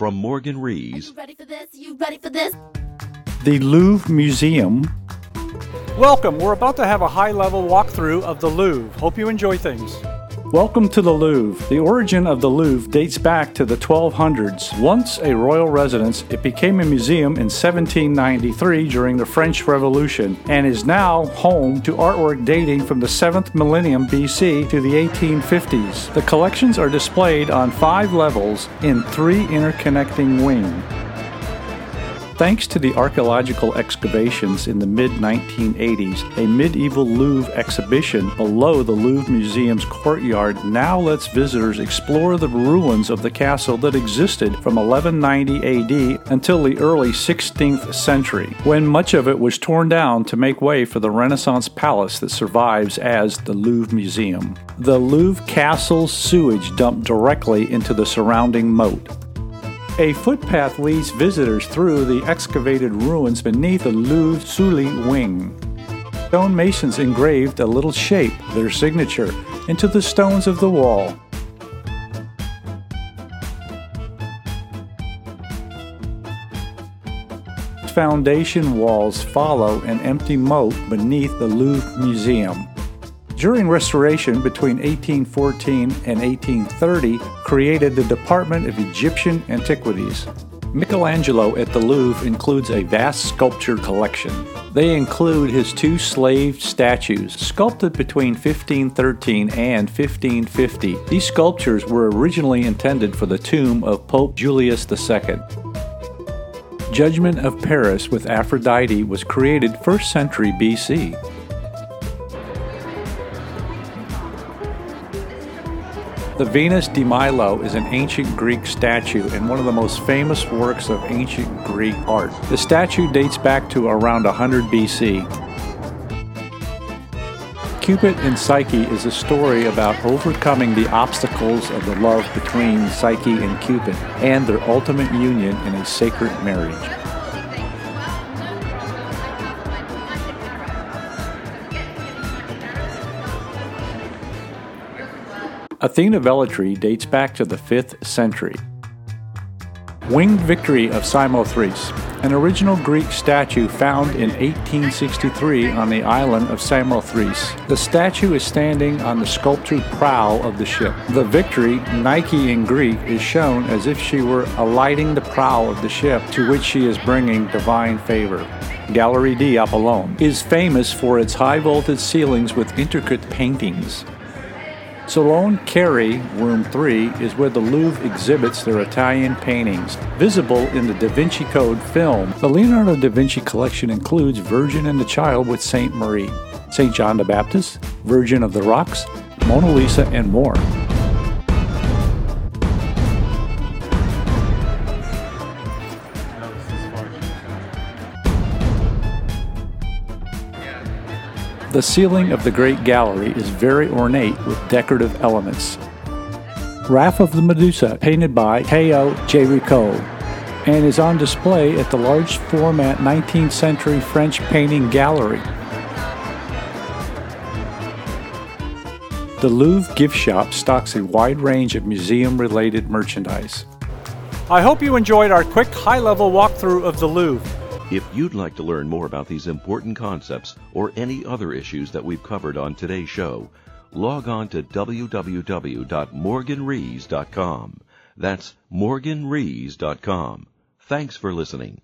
from Morgan Rees. ready for this? You ready for this? The Louvre Museum. Welcome. We're about to have a high level walkthrough of the Louvre. Hope you enjoy things. Welcome to the Louvre. The origin of the Louvre dates back to the 1200s. Once a royal residence, it became a museum in 1793 during the French Revolution and is now home to artwork dating from the 7th millennium BC to the 1850s. The collections are displayed on five levels in three interconnecting wings. Thanks to the archaeological excavations in the mid 1980s, a medieval Louvre exhibition below the Louvre Museum's courtyard now lets visitors explore the ruins of the castle that existed from 1190 AD until the early 16th century, when much of it was torn down to make way for the Renaissance palace that survives as the Louvre Museum. The Louvre Castle's sewage dumped directly into the surrounding moat. A footpath leads visitors through the excavated ruins beneath the Louvre Sully wing. Stone masons engraved a little shape, their signature, into the stones of the wall. Foundation walls follow an empty moat beneath the Louvre Museum. During restoration between 1814 and 1830, created the Department of Egyptian Antiquities. Michelangelo at the Louvre includes a vast sculpture collection. They include his two slave statues, sculpted between 1513 and 1550. These sculptures were originally intended for the tomb of Pope Julius II. Judgment of Paris with Aphrodite was created 1st century BC. The Venus de Milo is an ancient Greek statue and one of the most famous works of ancient Greek art. The statue dates back to around 100 BC. Cupid and Psyche is a story about overcoming the obstacles of the love between Psyche and Cupid and their ultimate union in a sacred marriage. Athena Velitrae dates back to the 5th century. Winged Victory of Samothrace, an original Greek statue found in 1863 on the island of Samothrace. The statue is standing on the sculptured prow of the ship. The victory, Nike in Greek, is shown as if she were alighting the prow of the ship to which she is bringing divine favor. Gallery di Apollon is famous for its high vaulted ceilings with intricate paintings. Salon Carré, Room 3, is where the Louvre exhibits their Italian paintings, visible in the Da Vinci Code film. The Leonardo da Vinci collection includes Virgin and the Child with Saint Marie, Saint John the Baptist, Virgin of the Rocks, Mona Lisa, and more. The ceiling of the Great Gallery is very ornate with decorative elements. Raft of the Medusa, painted by Caio Géricault, and is on display at the large format 19th century French painting gallery. The Louvre gift shop stocks a wide range of museum related merchandise. I hope you enjoyed our quick high level walkthrough of the Louvre. If you'd like to learn more about these important concepts or any other issues that we've covered on today's show, log on to www.morganrees.com. That's morganrees.com. Thanks for listening.